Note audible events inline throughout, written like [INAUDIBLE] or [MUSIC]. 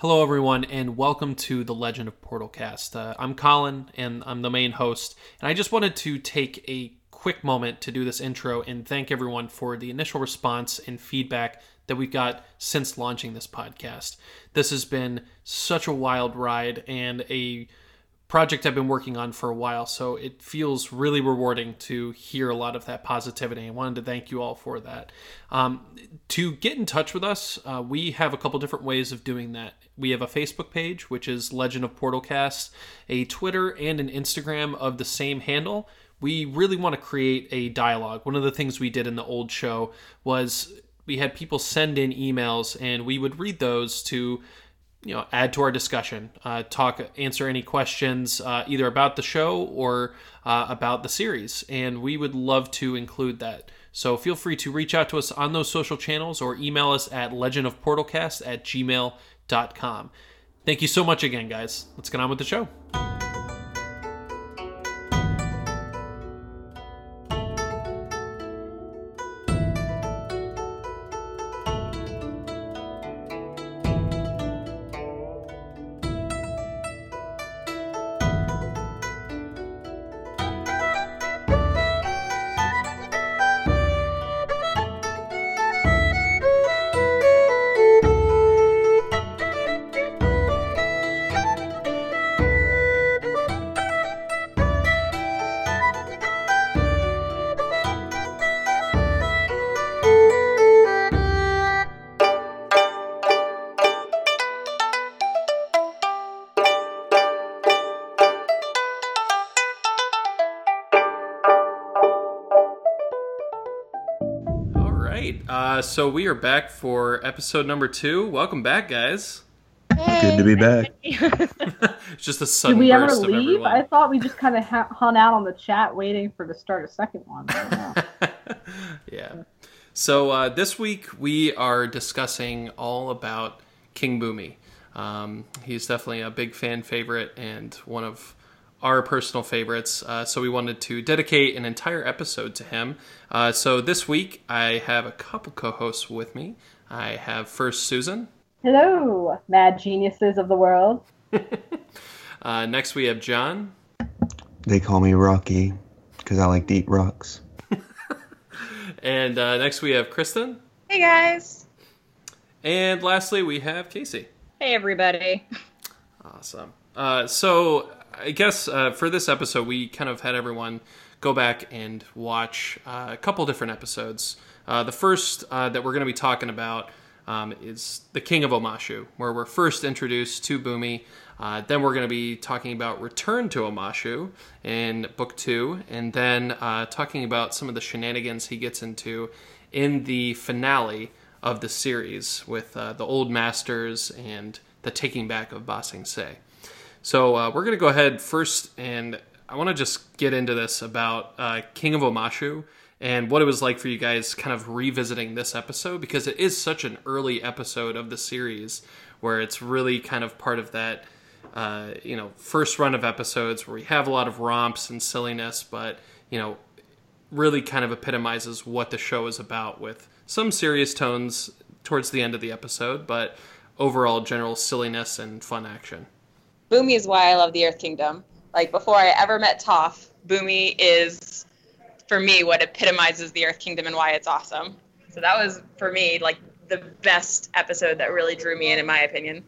Hello, everyone, and welcome to the Legend of Portalcast. Uh, I'm Colin, and I'm the main host. And I just wanted to take a quick moment to do this intro and thank everyone for the initial response and feedback that we've got since launching this podcast. This has been such a wild ride and a project I've been working on for a while, so it feels really rewarding to hear a lot of that positivity. I wanted to thank you all for that. Um, to get in touch with us, uh, we have a couple different ways of doing that. We have a Facebook page, which is Legend of Portalcast, a Twitter and an Instagram of the same handle. We really want to create a dialogue. One of the things we did in the old show was we had people send in emails and we would read those to you know add to our discussion uh, talk answer any questions uh, either about the show or uh, about the series. And we would love to include that. So feel free to reach out to us on those social channels or email us at legendofportalcast at gmail.com thank you so much again guys. Let's get on with the show All right. Uh, so we are back for episode number two. Welcome back, guys. Good to be back. [LAUGHS] It's just a Did sudden we ever burst of leave? everyone. I thought we just kind of ha- hung out on the chat waiting for to start a second one. I don't know. [LAUGHS] yeah. So uh, this week we are discussing all about King Bumi. Um, he's definitely a big fan favorite and one of our personal favorites. Uh, so we wanted to dedicate an entire episode to him. Uh, so this week I have a couple co-hosts with me. I have first Susan. Hello, mad geniuses of the world. [LAUGHS] Uh, next we have John. They call me Rocky because I like to eat rocks. [LAUGHS] And uh, next we have Kristen. Hey guys. And lastly we have Casey. Hey everybody. Awesome. Uh, so I guess uh, for this episode, we kind of had everyone go back and watch uh, a couple different episodes. Uh, the first uh, that we're going to be talking about um, is The King of Omashu, where we're first introduced to Bumi. Uh, then we're going to be talking about Return to Omashu in Book Two, and then uh, talking about some of the shenanigans he gets into in the finale of the series with the Old Masters and the taking back of Ba Sing Se. So uh, we're going to go ahead first, and I want to just get into this about uh, King of Omashu and what it was like for you guys kind of revisiting this episode because it is such an early episode of the series where it's really kind of part of that uh, you know first run of episodes where we have a lot of romps and silliness, but you know really kind of epitomizes what the show is about with some serious tones towards the end of the episode, but overall general silliness and fun action. Bumi is why I love the Earth Kingdom. Like before I ever met Toph, Bumi is for me what epitomizes the Earth Kingdom and why it's awesome. So that was for me like the best episode that really drew me in in my opinion.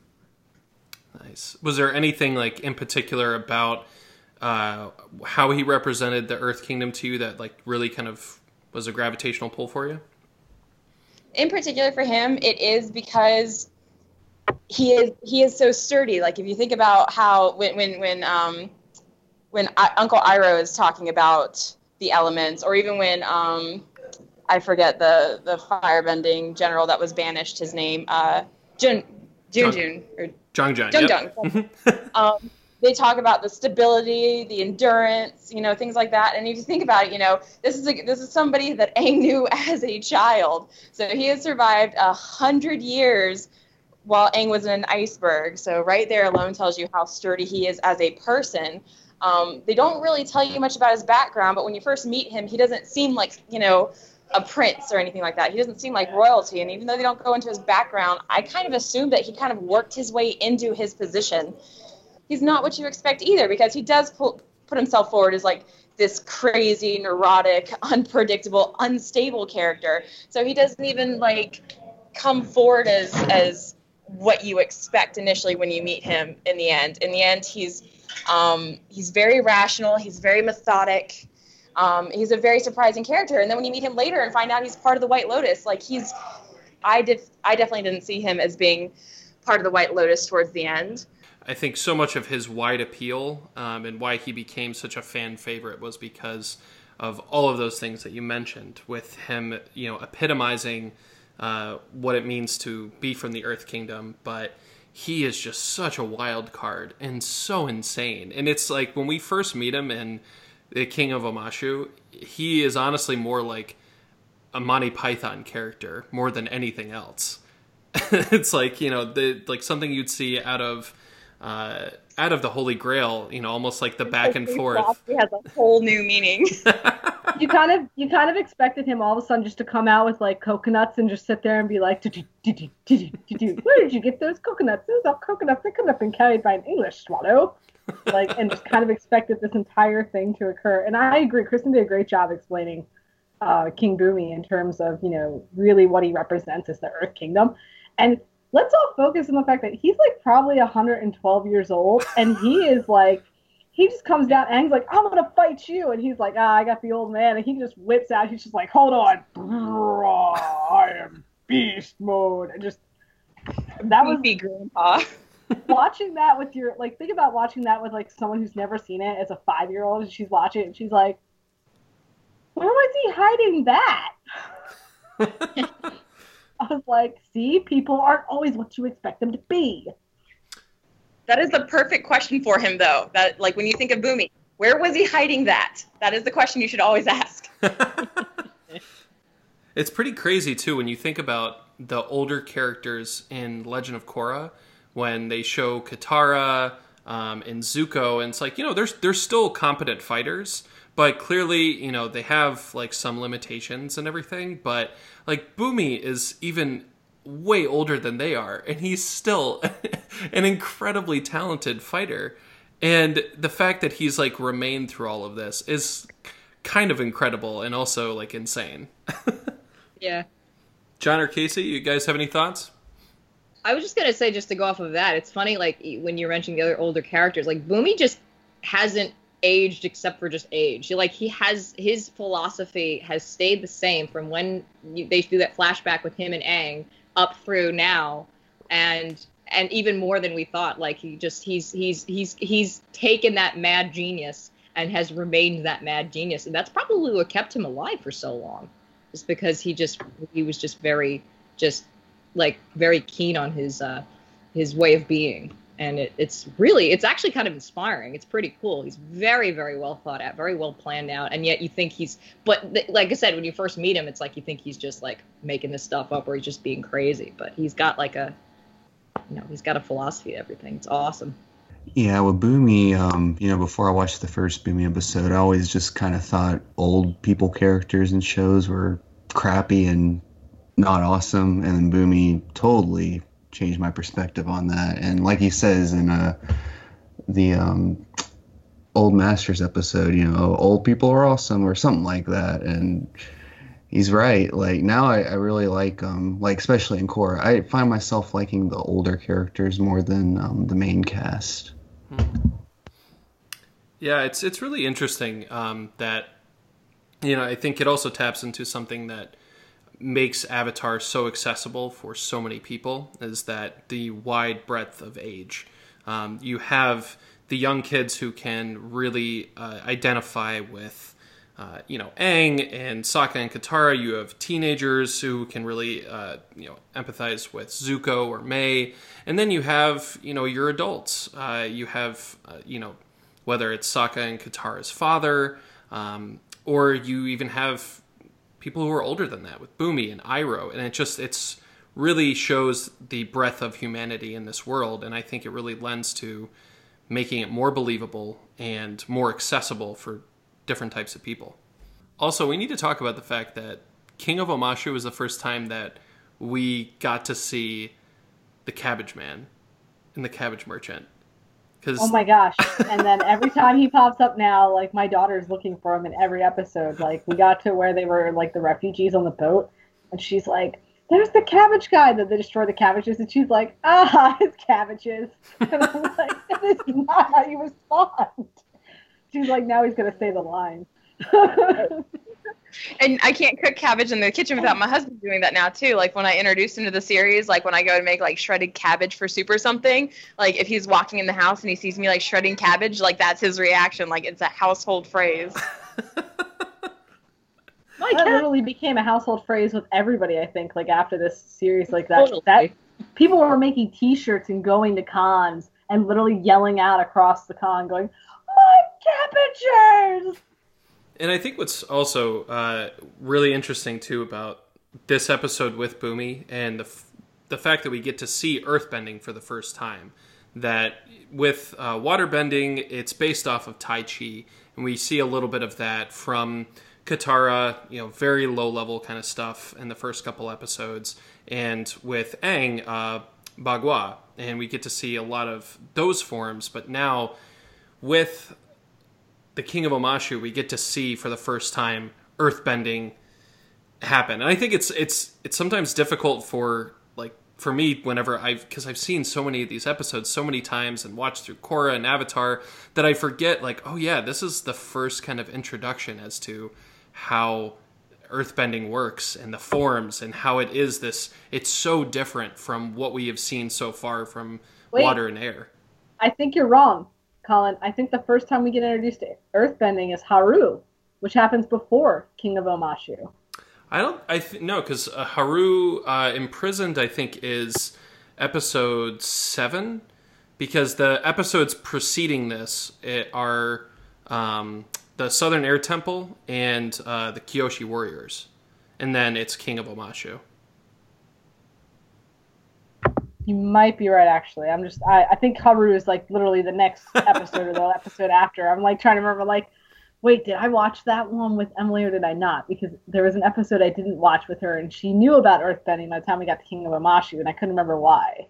Nice. Was there anything like in particular about uh, how he represented the Earth Kingdom to you that like really kind of was a gravitational pull for you? in particular for him, it is because he is he is so sturdy. Like if you think about how when when when um when I, Uncle Iroh is talking about the elements, or even when um I forget the the firebending general that was banished, his name uh Jun Jun Jun- Jun or Jeong Jeong. Jung yep. Jung. [LAUGHS] um, they talk about the stability, the endurance, you know, things like that. And if you think about it, you know, this is a, this is somebody that Aang [LAUGHS] knew as a child. So he has survived a hundred years while Aang was in an iceberg. So right there alone tells you how sturdy he is as a person. Um, they don't really tell you much about his background, but when you first meet him, he doesn't seem like you know a prince or anything like that. He doesn't seem like royalty. And even though they don't go into his background, I kind of assume that he kind of worked his way into his position. He's not what you expect either because he does pull, put himself forward as like this crazy, neurotic, [LAUGHS] unpredictable, unstable character. So he doesn't even like come forward as as what you expect initially when you meet him in the end. In the end, he's um, he's very rational. He's very methodic. Um, he's a very surprising character. And then when you meet him later and find out he's part of the White Lotus, like he's, I did, I definitely didn't see him as being part of the White Lotus towards the end. I think so much of his wide appeal um, and why he became such a fan favorite was because of all of those things that you mentioned, with him, you know, epitomizing uh, what it means to be from the Earth Kingdom, but he is just such a wild card and so insane. And it's like when we first meet him in the King of Omashu, he is honestly more like a Monty Python character more than anything else. [LAUGHS] it's like you know the like something you'd see out of uh, out of the Holy Grail, you know, almost like the back and forth. It has a whole new meaning. [LAUGHS] you kind of you kind of expected him all of a sudden just to come out with like coconuts and just sit there and be like, "Do-do, do-do, do-do, do-do. where did you get those coconuts? Those are coconuts that could have been carried by an English swallow. Like, and just kind of expected this entire thing to occur. And I agree, Kristen did a great job explaining uh, King Bumi in terms of you know really what he represents as the Earth Kingdom. And let's all focus on the fact that he's like probably 112 years old and he is like he just comes down and he's like i'm gonna fight you and he's like ah i got the old man and he just whips out he's just like hold on i am beast mode and just that would be grandpa. Watching that with your like think about watching that with like someone who's never seen it as a five year old and she's watching it and she's like where was he hiding that [LAUGHS] I was like, see, people aren't always what you expect them to be. That is the perfect question for him, though. That like when you think of Bumi, where was he hiding that? That is the question you should always ask. [LAUGHS] it's pretty crazy too when you think about the older characters in Legend of Korra when they show Katara um, and Zuko, and it's like you know, there's they're still competent fighters, but clearly you know they have like some limitations and everything, but like Bumi is even way older than they are, and he's still [LAUGHS] an incredibly talented fighter. And the fact that he's like remained through all of this is kind of incredible and also like insane. [LAUGHS] yeah. John or Casey, you guys have any thoughts? I was just gonna say, just to go off of that, it's funny, like when you're mentioning the other older characters, like Bumi just hasn't aged except for just age. Like he has his philosophy has stayed the same from when you, they do that flashback with him and Aang up through now, and and even more than we thought. Like he just he's he's he's he's taken that mad genius and has remained that mad genius, and that's probably what kept him alive for so long, just because he just he was just very just like very keen on his uh his way of being and it, it's really it's actually kind of inspiring. It's pretty cool. He's very very well thought out very well planned out and yet you think he's but th- like i said when you first meet him it's like you think he's just like making this stuff up or he's just being crazy but he's got like a you know he's got a philosophy of everything. It's awesome. Yeah with bumi um, you know before i watched the first bumi episode i always just kind of thought old people characters and shows were crappy and not awesome and bumi totally changed my perspective on that. And like he says in uh, the um, old masters episode, you know, old people are awesome or something like that. And he's right. Like now, I, I really like um, like especially in Korra, I find myself liking the older characters more than um, the main cast. Yeah, it's it's really interesting um, that you know I think it also taps into something that makes Avatar so accessible for so many people is that the wide breadth of age. Um, you have the young kids who can really uh, identify with, uh, you know, Aang and Sokka and Katara. You have teenagers who can really, uh, you know, empathize with Zuko or Mai, and then you have, you know, your adults. Uh, you have, uh, you know, whether it's Sokka and Katara's father, um, or you even have people who are older than that with Bumi and Iroh, and it just it's really shows the breadth of humanity in this world, and I think it really lends to making it more believable and more accessible for different types of people. Also, we need to talk about the fact that King of Omashu was the first time that we got to see the Cabbage Man and the Cabbage Merchant. Because Oh my gosh. And then every time he pops up now, like my daughter's looking for him in every episode. Like we got to where they were like the refugees on the boat and she's like, There's the cabbage guy that they destroy the cabbages and she's like, Ah, [LAUGHS] it's cabbages. And I'm [LAUGHS] like, that is not how you respond. She's like, now he's gonna say the line. [LAUGHS] And I can't cook cabbage in the kitchen without my husband doing that now too. Like when I introduced him to the series, like when I go to make like shredded cabbage for soup or something, like if he's walking in the house and he sees me like shredding cabbage, like that's his reaction. Like it's a household phrase. My that cat. literally became a household phrase with everybody, I think, like after this series like that. Totally. That people were making t-shirts and going to cons and literally yelling out across the con going, My cabbages! And I think what's also uh, really interesting too about this episode with Bumi and the f- the fact that we get to see earthbending for the first time. That with uh, waterbending, it's based off of Tai Chi, and we see a little bit of that from Katara, you know, very low level kind of stuff in the first couple episodes, and with Aang, uh, Bagua, and we get to see a lot of those forms. But now with the King of Omashu, we get to see for the first time earthbending happen. And I think it's it's it's sometimes difficult for like for me whenever I've because I've seen so many of these episodes so many times and watched through Korra and Avatar that I forget like oh yeah this is the first kind of introduction as to how earthbending works and the forms and how it is this it's so different from what we have seen so far from Wait. water and air. I think you're wrong, Colin. I think the first time we get introduced to earthbending is Haru, which happens before King of Omashu. I don't. I th- no, because uh, Haru uh, imprisoned. I think is episode seven, because the episodes preceding this are um, the Southern Air Temple and uh, the Kyoshi Warriors, and then it's King of Omashu. You might be right, actually. I'm just, I, I think Haru is like literally the next [LAUGHS] episode or the episode after. I'm like trying to remember, like, wait, did I watch that one with Emily or did I not? Because there was an episode I didn't watch with her and she knew about earthbending by the time we got to King of Omashu and I couldn't remember why.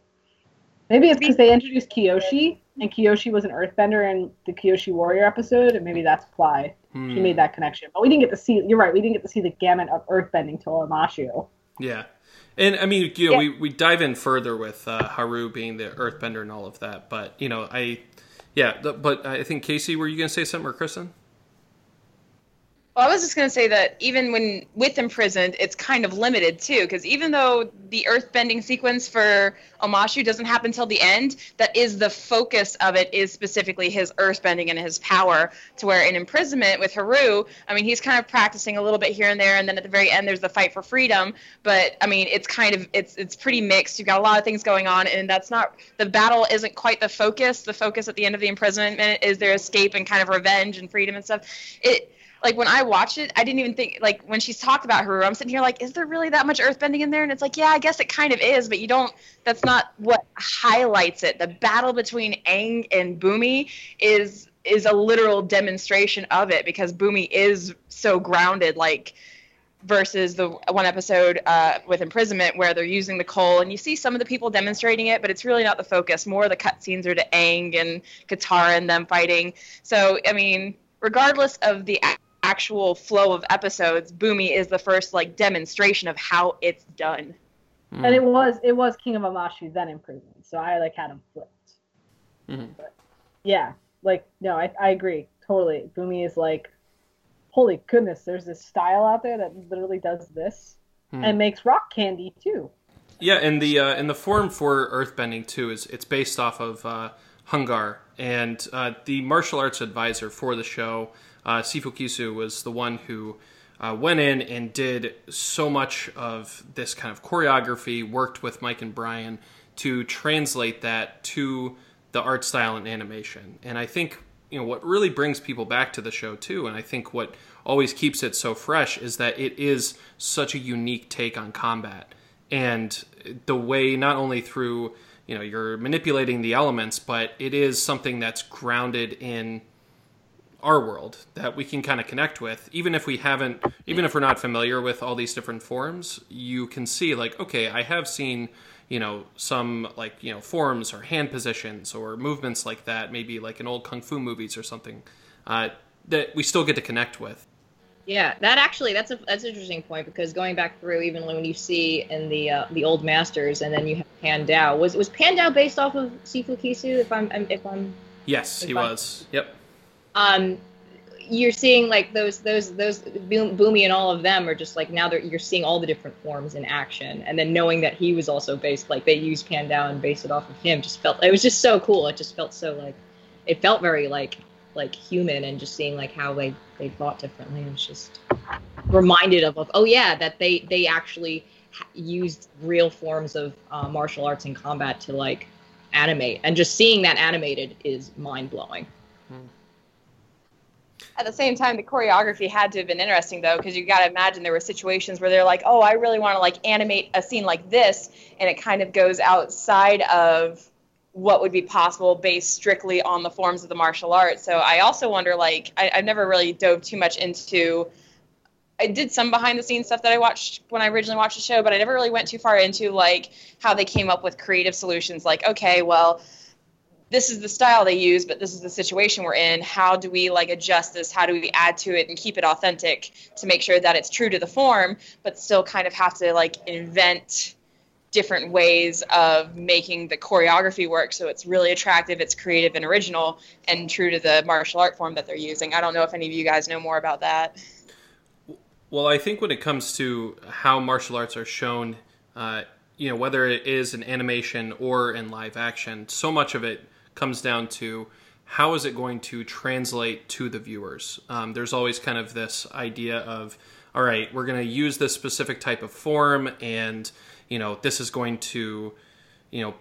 Maybe it's because they introduced Kyoshi and Kyoshi was an earthbender in the Kyoshi Warrior episode and maybe that's why she Hmm. made that connection. But we didn't get to see, you're right, we didn't get to see the gamut of earthbending till Omashu. Yeah. And I mean, you know, Yeah. we, we dive in further with uh, Haru being the earthbender and all of that. But, you know, I, yeah, but I think, Casey, were you going to say something or Kristen? Well, I was just going to say that even when with imprisoned, it's kind of limited too, because even though the earthbending sequence for Omashu doesn't happen till the end, that is the focus of it is specifically his earthbending and his power. To where in imprisonment with Haru, I mean, he's kind of practicing a little bit here and there, and then at the very end, there's the fight for freedom. But I mean, it's kind of it's it's pretty mixed. You've got a lot of things going on, and that's not the battle isn't quite the focus. The focus at the end of the imprisonment is their escape and kind of revenge and freedom and stuff. It like when I watched it, I didn't even think like when she's talked about Haru, I'm sitting here like, is there really that much earthbending in there? And it's like, yeah, I guess it kind of is, but you don't. That's not what highlights it. The battle between Aang and Bumi is is a literal demonstration of it because Bumi is so grounded, like versus the one episode uh, with imprisonment where they're using the coal and you see some of the people demonstrating it, but it's really not the focus. More the cutscenes are to Aang and Katara and them fighting. So I mean, regardless of the actual flow of episodes, Bumi is the first like demonstration of how it's done. Hmm. And it was it was King of Omashu then in prison, so I like had him flipped. Mhm. But, yeah, like no, I I agree totally. Bumi is like, holy goodness, there's this style out there that literally does this Hmm. and makes rock candy too. Yeah, and the uh, and the form for earthbending too is it's based off of uh, Hung Gar, and uh, the martial arts advisor for the show, uh, Sifu Kisu, was the one who uh, went in and did so much of this kind of choreography, worked with Mike and Brian to translate that to the art style and animation. And I think you know what really brings people back to the show too, and I think what always keeps it so fresh is that it is such a unique take on combat and the way not only through you know you're manipulating the elements but it is something that's grounded in our world that we can kind of connect with even if we haven't even if we're not familiar with all these different forms you can see like okay i have seen you know some like you know forms or hand positions or movements like that maybe like in old kung fu movies or something uh, that we still get to connect with. Yeah, that actually that's a that's an interesting point because going back through even when you see in the uh, the old masters and then you have Piandao was was Piandao based off of Sifu Kisu if I'm if I'm yes he If I- was. Yep um you're seeing like those those those Boom, Bumi and all of them are just like now they're you're seeing all the different forms in action. And then knowing that he was also based like they used Piandao and based it off of him just felt it was just so cool. It just felt so like it felt very like like human and just seeing like how they they thought differently. It was just reminded of, of oh yeah that they they actually used real forms of uh, martial arts and combat to like animate. And just seeing that animated is mind-blowing At the same time, the choreography had to have been interesting though, because you got to imagine there were situations where they're like, "Oh, I really want to like animate a scene like this," and it kind of goes outside of what would be possible based strictly on the forms of the martial arts. So I also wonder, like, I, I've never really dove too much into. I did some behind the scenes stuff that I watched when I originally watched the show, but I never really went too far into like how they came up with creative solutions. Like, okay, well, this is the style they use, but this is the situation we're in. How do we like adjust this? How do we add to it and keep it authentic to make sure that it's true to the form, but still kind of have to like invent different ways of making the choreography work so it's really attractive, it's creative and original, and true to the martial art form that they're using. I don't know if any of you guys know more about that. Well, I think when it comes to how martial arts are shown, uh, you know, whether it is in animation or in live action, so much of it comes down to how is it going to translate to the viewers. Um, there's always kind of this idea of, all right, we're going to use this specific type of form, and you know, this is going to, you know,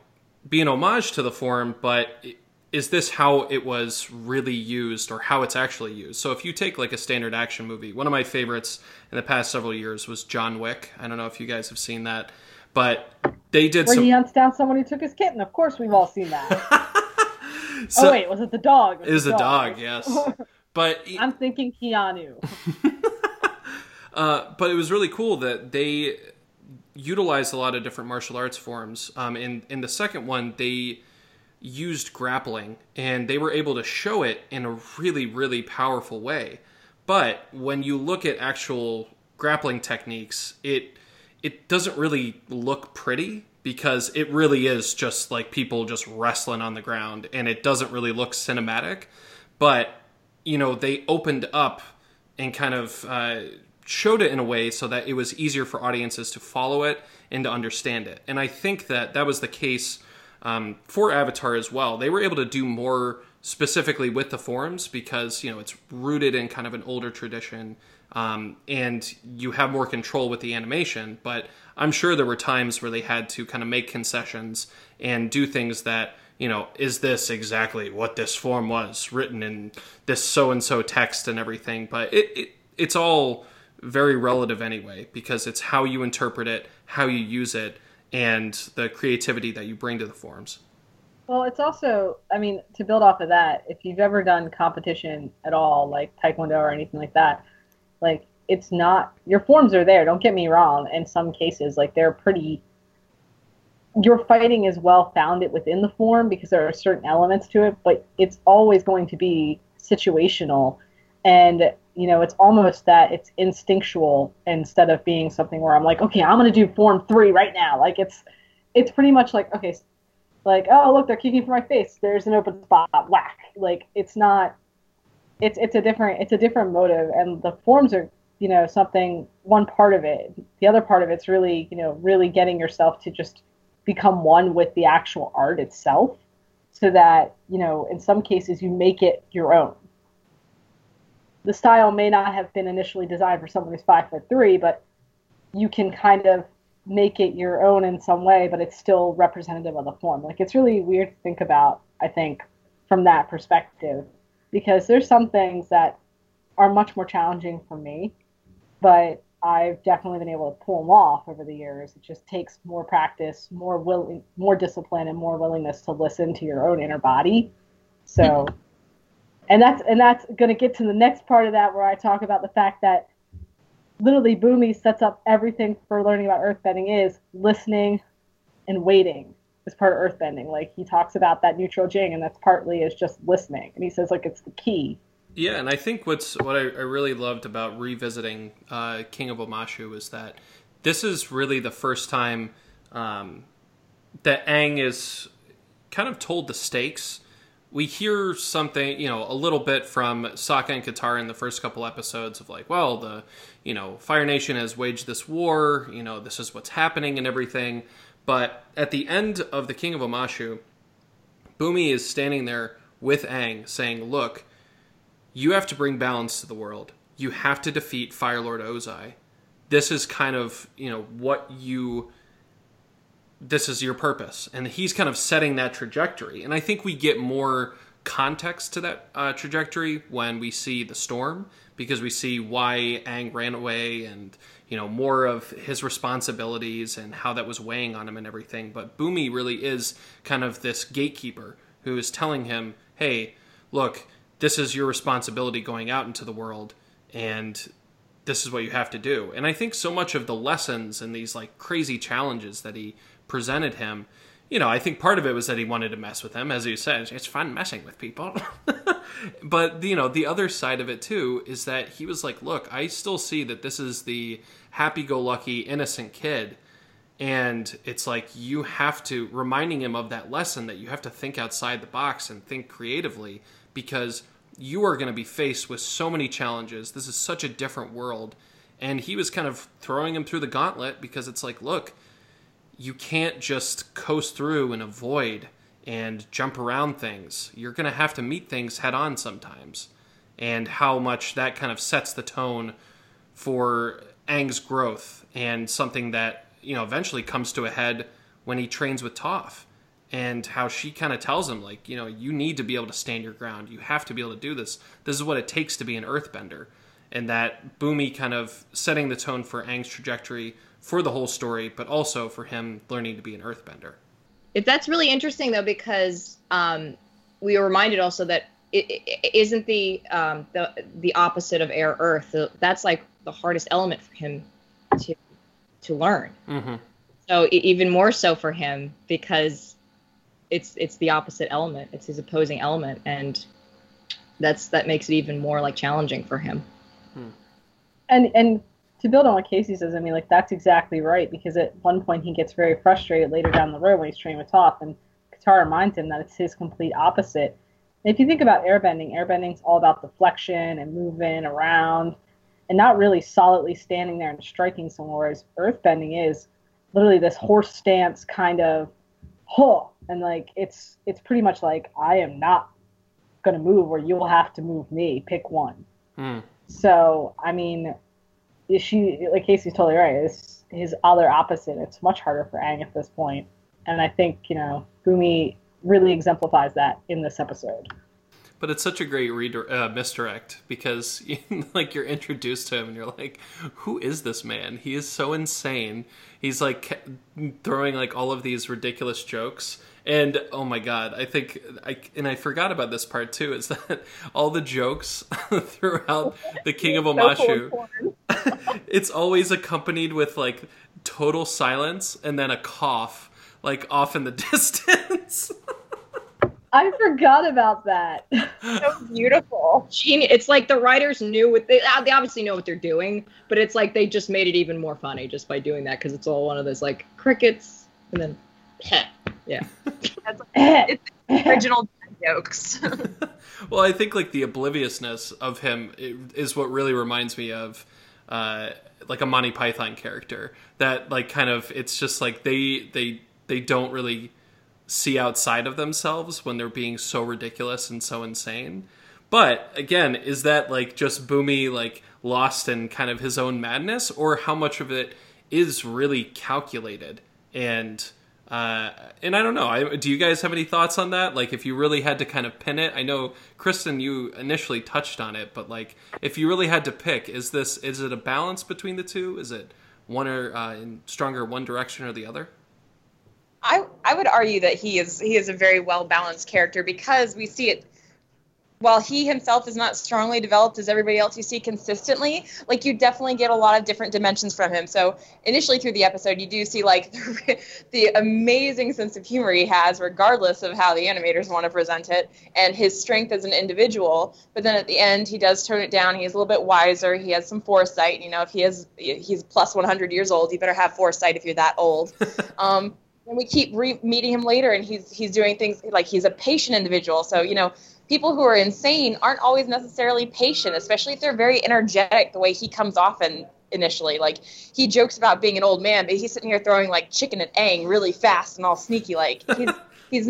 be an homage to the form, but is this how it was really used or how it's actually used? So if you take like a standard action movie, one of my favorites in the past several years was John Wick. I don't know if you guys have seen that, but they did Where some. he hunts down someone who took his kitten. Of course, we've all seen that. [LAUGHS] [LAUGHS] so- oh wait, was it the dog? It was the dog, yes. [LAUGHS] But I'm thinking Keanu. [LAUGHS] Uh, but it was really cool that they utilized a lot of different martial arts forms. Um, in in the second one, they used grappling, and they were able to show it in a really really powerful way. But when you look at actual grappling techniques, it it doesn't really look pretty because it really is just like people just wrestling on the ground, and it doesn't really look cinematic. But you know, they opened up and kind of uh, showed it in a way so that it was easier for audiences to follow it and to understand it. And I think that that was the case um, for Avatar as well. They were able to do more specifically with the forms because you know it's rooted in kind of an older tradition. Um, and you have more control with the animation, but I'm sure there were times where they had to kind of make concessions and do things that you know, is this exactly what this form was written in this so and so text and everything? But it, it it's all very relative anyway because it's how you interpret it, how you use it, and the creativity that you bring to the forms. Well, it's also, I mean, to build off of that, if you've ever done competition at all, like Taekwondo or anything like that, like it's not, your forms are there. Don't get me wrong. In some cases, like they're pretty, your fighting is well founded within the form because there are certain elements to it, but it's always going to be situational. And, you know, it's almost that it's instinctual instead of being something where I'm like, okay, I'm going to do form three right now. Like it's, it's pretty much like, okay, like oh look they're kicking for my face there's an open spot whack like it's not it's it's a different it's a different motive and the forms are you know something one part of it the other part of it's really you know really getting yourself to just become one with the actual art itself so that you know in some cases you make it your own the style may not have been initially designed for someone who's five foot three but you can kind of make it your own in some way, but it's still representative of the form. Like it's really weird to think about, I think, from that perspective, because there's some things that are much more challenging for me, but I've definitely been able to pull them off over the years. It just takes more practice, more willing, more discipline, and more willingness to listen to your own inner body. So, and that's and that's going to get to the next part of that where I talk about the fact that literally Bumi sets up everything for learning about earthbending is listening and waiting is part of earthbending. Like he talks about that neutral jing, and that's partly is just listening, and he says like it's the key. Yeah, and I think what's what I, I really loved about revisiting uh, King of Omashu is that this is really the first time um, that Aang is kind of told the stakes. We hear something, you know, a little bit from Sokka and Katara in the first couple episodes of like, well, the, you know, Fire Nation has waged this war, you know, this is what's happening and everything. But at the end of the King of Omashu, Bumi is standing there with Aang saying, look, you have to bring balance to the world. You have to defeat Fire Lord Ozai. This is kind of, you know, what you this is your purpose. And he's kind of setting that trajectory. And I think we get more context to that uh, trajectory when we see the storm because we see why Aang ran away and you know more of his responsibilities and how that was weighing on him and everything. But Bumi really is kind of this gatekeeper who is telling him, "Hey, look, this is your responsibility going out into the world, and this is what you have to do." And I think so much of the lessons and these like crazy challenges that he presented him you know, I think part of it was that he wanted to mess with him, as you said. It's fun messing with people. [LAUGHS] but you know, the other side of it too is that he was like, "Look, I still see that this is the happy-go-lucky, innocent kid." And it's like you have to reminding him of that lesson that you have to think outside the box and think creatively because you are going to be faced with so many challenges. This is such a different world. And he was kind of throwing him through the gauntlet because it's like, look, you can't just coast through and avoid and jump around things. You're going to have to meet things head on sometimes. And how much that kind of sets the tone for Aang's growth and something that, you know, eventually comes to a head when he trains with Toph. And how she kind of tells him, like, you know, you need to be able to stand your ground. You have to be able to do this. This is what it takes to be an earthbender. And that bumi kind of setting the tone for aang's trajectory for the whole story, but also for him learning to be an earthbender. It, that's really interesting though because um, we were reminded also that it, it isn't the um, the the opposite of air earth. That's like the hardest element for him to to learn. Mm-hmm. So even more so for him because it's it's the opposite element. It's his opposing element, and that's that makes it even more like challenging for him. Hmm. And and to build on what Casey says, I mean, like that's exactly right because at one point he gets very frustrated later down the road when he's training with Toph, and Katara reminds him that it's his complete opposite. And if you think about airbending, airbending's all about deflection and moving around, and not really solidly standing there and striking somewhere. Whereas earthbending is literally this horse stance kind of, huh, and like it's it's pretty much like I am not gonna move, or you will have to move me. Pick one. Hmm. So I mean, she like Casey's totally right. It's his other opposite. It's much harder for Aang at this point, and I think you know Bumi really exemplifies that in this episode. But it's such a great redir- uh, misdirect because [LAUGHS] like you're introduced to him and you're like, who is this man? He is so insane. He's like throwing like all of these ridiculous jokes. And oh my god, I think I and I forgot about this part too. Is [LAUGHS] that all the jokes [LAUGHS] throughout the King of Omashu? it's always accompanied with like total silence and then a cough, like off in the distance. I forgot about that. so beautiful. Gene, it's like the writers knew what they, they obviously know what they're doing, but it's like they just made it even more funny just by doing that because it's all one of those like crickets and then yeah. it's original jokes. [LAUGHS] well, I think like the obliviousness of him is what really reminds me of uh, like a Monty Python character that like kind of it's just like they they they don't really see outside of themselves when they're being so ridiculous and so insane. But again, is that like just Bumi like lost in kind of his own madness, or how much of it is really calculated and uh, and I don't know. I, do you guys have any thoughts on that? Like, if you really had to kind of pin it, I know Kristen, you initially touched on it, but like, if you really had to pick, is this is it a balance between the two? Is it one or uh, in stronger one direction or the other? I I would argue that he is he is a very well balanced character because we see it while he himself is not strongly developed as everybody else you see consistently, like you definitely get a lot of different dimensions from him. So initially through the episode, you do see like [LAUGHS] the amazing sense of humor he has, regardless of how the animators want to present it, and his strength as an individual. But then at the end, he does turn it down. He's a little bit wiser. He has some foresight. You know, if he is he's plus 100 years old, you better have foresight if you're that old. [LAUGHS] Um, and we keep re- meeting him later, and he's he's doing things like he's a patient individual. So you know people who are insane aren't always necessarily patient, especially if they're very energetic the way he comes off and initially. Like he jokes about being an old man, but he's sitting here throwing like chicken and Aang really fast and all sneaky like. He's [LAUGHS] he's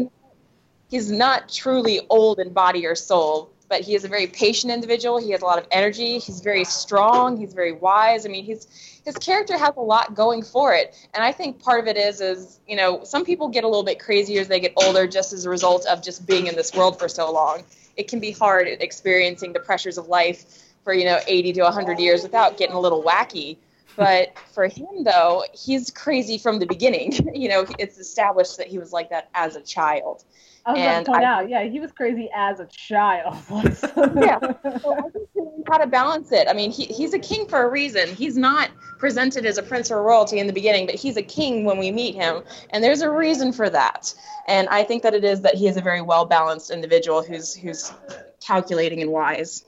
he's not truly old in body or soul, but he is a very patient individual. He has a lot of energy. He's very strong. He's very wise. I mean, he's his character has a lot going for it, and I think part of it is is you know some people get a little bit crazy as they get older just as a result of just being in this world for so long. It can be hard experiencing the pressures of life for you know 80 to 100 years without getting a little wacky. But for him, though, he's crazy from the beginning. [LAUGHS] you know, it's established that he was like that as a child. I was And going to point I- out, yeah, he was crazy as a child. [LAUGHS] yeah. So I think he learned how to balance it. I mean, he, he's a king for a reason. He's not presented as a prince or royalty in the beginning, but he's a king when we meet him, and there's a reason for that. And I think that it is that he is a very well balanced individual who's who's calculating and wise.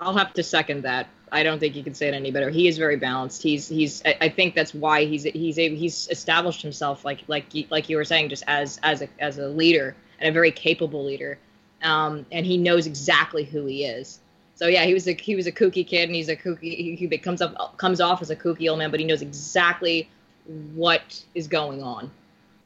I'll have to second that. I don't think you can say it any better. He is very balanced. He's he's. I, I think that's why he's he's able, he's established himself like like like you were saying, just as as a as a leader and a very capable leader. Um, and he knows exactly who he is. So yeah, he was a he was a kooky kid, and he's a kooky. He, he comes up comes off as a kooky old man, but he knows exactly what is going on,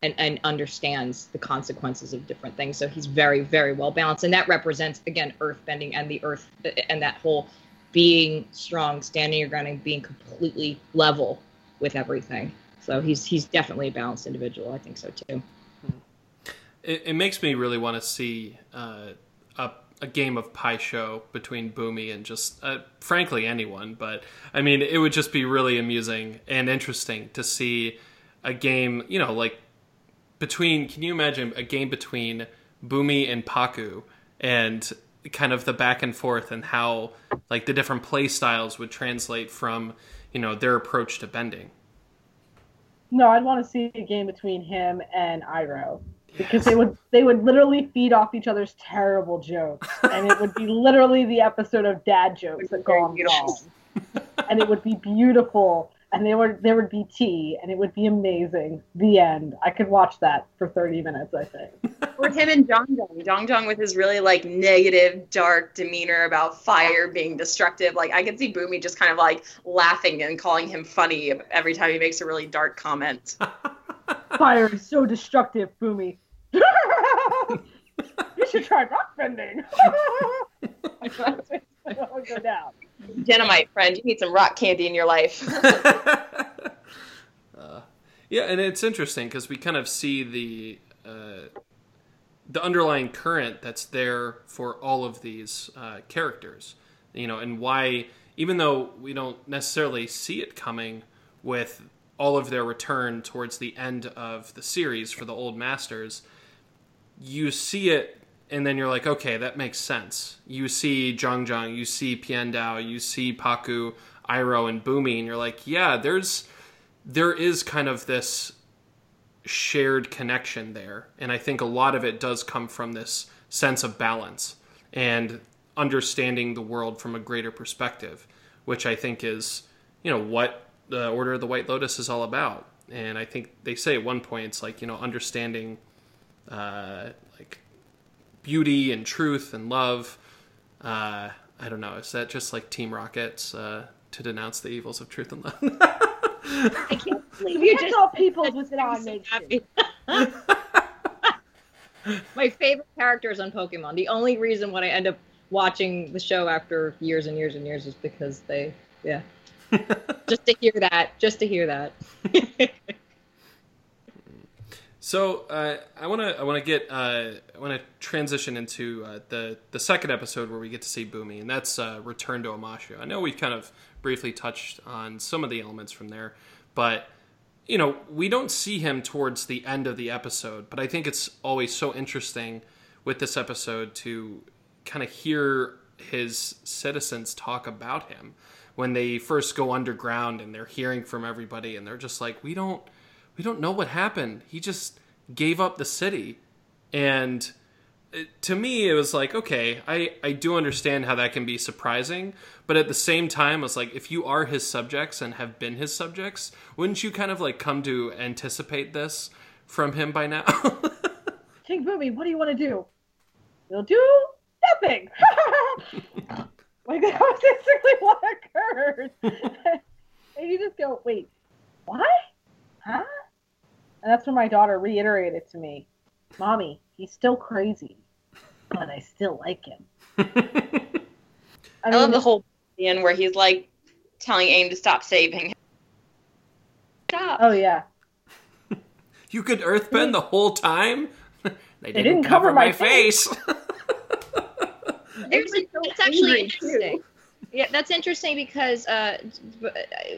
and and understands the consequences of different things. So he's very very well balanced, and that represents again earth bending and the earth and that whole being strong, standing your ground, and being completely level with everything. So he's he's definitely a balanced individual. I think so too. It, it makes me really want to see uh, a, a game of Pai Sho between Bumi and just, uh, frankly, anyone. But I mean, it would just be really amusing and interesting to see a game, you know, like between. Can you imagine a game between Bumi and Pakku and kind of the back and forth and how like the different play styles would translate from you know their approach to bending. no, I'd want to see a game between him and Iroh Because they would they would literally feed off each other's terrible jokes. And it would be [LAUGHS] literally the episode of dad jokes that go on wrong. And it would be beautiful. And they would there would be tea and it would be amazing. The end. I could watch that for thirty minutes, I think. [LAUGHS] Or him and Jeong Jeong. Jeong Jeong with his really like negative, dark demeanor about fire being destructive. Like I could see Bumi just kind of like laughing and calling him funny every time he makes a really dark comment. [LAUGHS] Fire is so destructive, Bumi. [LAUGHS] you should try rock bending. That's what would go down. [LAUGHS] Dynamite friend, you need some rock candy in your life. [LAUGHS] Uh, yeah, and it's interesting because we kind of see the uh, the underlying current that's there for all of these uh, characters, you know, and why even though we don't necessarily see it coming with all of their return towards the end of the series for the old masters, you see it and then you're like, okay, that makes sense. You see Jeong Jeong, you see Piandao, you see Pakku, Iroh, and Bumi, and you're like, yeah, there's there is kind of this shared connection there. And I think a lot of it does come from this sense of balance and understanding the world from a greater perspective, which I think is, you know, what the Order of the White Lotus is all about. And I think they say at one point it's like, you know, understanding uh, like beauty and truth and love. Uh, I don't know. Is that just like Team Rockets uh, to denounce the evils of truth and love? I can't [LAUGHS] believe you just all peoples with an so nation. [LAUGHS] My favorite characters on Pokemon. The only reason why I end up watching the show after years and years and years is because they, yeah, [LAUGHS] just to hear that, just to hear that. So uh, I want to I want to get uh, I want to transition into uh, the the second episode where we get to see Bumi, and that's uh, Return to Omashu. I know we've kind of briefly touched on some of the elements from there, but you know we don't see him towards the end of the episode. But I think it's always so interesting with this episode to kind of hear his citizens talk about him when they first go underground and they're hearing from everybody and they're just like we don't we don't know what happened he just gave up the city and to me it was like okay i i do understand how that can be surprising but at the same time it's like if you are his subjects and have been his subjects wouldn't you kind of like come to anticipate this from him by now [LAUGHS] King Bumi, what do you want to do? We'll do nothing. [LAUGHS] like that was basically [LAUGHS] what occurred. and you just go, wait, what? Huh? And that's when my daughter reiterated to me, Mommy, he's still crazy, but I still like him. [LAUGHS] I love the whole scene where he's like telling Aang to stop saving him. Stop. Oh yeah. [LAUGHS] you could earthbend the whole time [LAUGHS] they didn't, didn't cover, cover my my face, There's, it's actually interesting. Yeah, that's interesting because uh,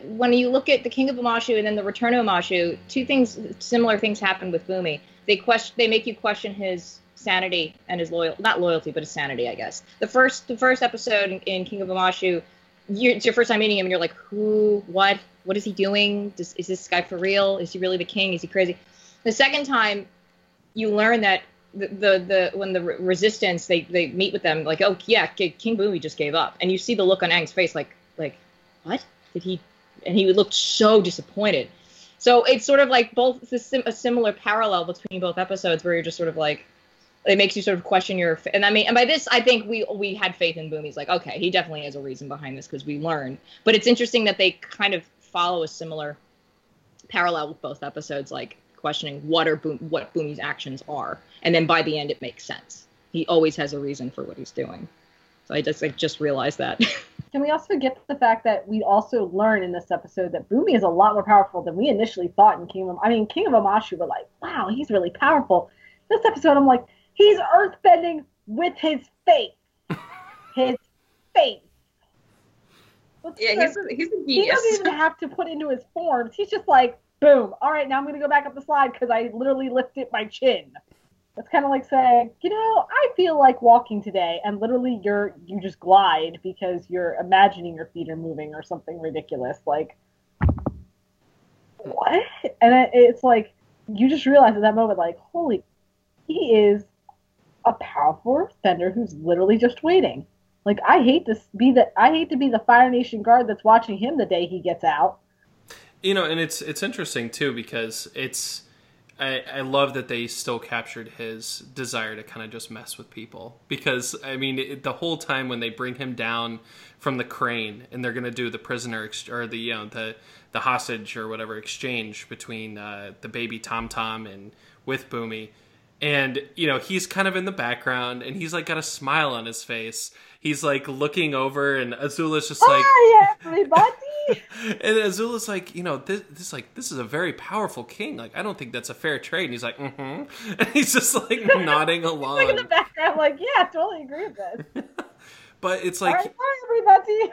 when you look at the King of Omashu and then the Return of Omashu, two things, similar things happen with Bumi. They question, they make you question his sanity and his loyal, not loyalty, but his sanity, I guess. The first, the first episode in, in King of Omashu, you, it's your first time meeting him, and you're like, who, what, what is he doing? Does, is this guy for real? Is he really the king? Is he crazy? The second time, you learn that the the, when the re- resistance they they meet with them like oh yeah King Bumi just gave up. And you see the look on Aang's face like like what? Did he and he looked so disappointed. So it's sort of like both sim- a similar parallel between both episodes where you're just sort of like it makes you sort of question your and I mean and by this I think we we had faith in Bumi's like okay he definitely has a reason behind this because we learned. But it's interesting that they kind of follow a similar parallel with both episodes like questioning what are Boom, what Bumi's actions are, and then by the end it makes sense. He always has a reason for what he's doing. So I just I just realized that. [LAUGHS] Can we also get the fact that we also learn in this episode that Bumi is a lot more powerful than we initially thought in King of I mean King of Omashu we're like, wow, he's really powerful. This episode I'm like, he's earthbending with his face. [LAUGHS] his face. Yeah, he's a, he's a he doesn't even have to put into his forms. He's just like, boom. All right, now I'm gonna go back up the slide because I literally lifted my chin. It's kind of like saying, you know, I feel like walking today, and literally you're you just glide because you're imagining your feet are moving or something ridiculous. Like, what? And it, it's like you just realize at that moment, like, holy, he is a powerful earthbender who's literally just waiting. Like, I hate to be the I hate to be the Fire Nation guard that's watching him the day he gets out. You know, and it's it's interesting too because it's I, I love that they still captured his desire to kind of just mess with people because I mean it, the whole time when they bring him down from the crane and they're gonna do the prisoner ex- or the you know the the hostage or whatever exchange between uh, the baby Tom Tom and with Bumi and you know he's kind of in the background and he's like got a smile on his face he's like looking over and Azula's just like Hi, everybody. [LAUGHS] and Azula's like, you know, this, this like this is a very powerful king. Like, I don't think that's a fair trade. And he's like, mm-hmm. [LAUGHS] And he's just like [LAUGHS] nodding along. like in the background, like, yeah, totally agree with this. But it's like, right, everybody.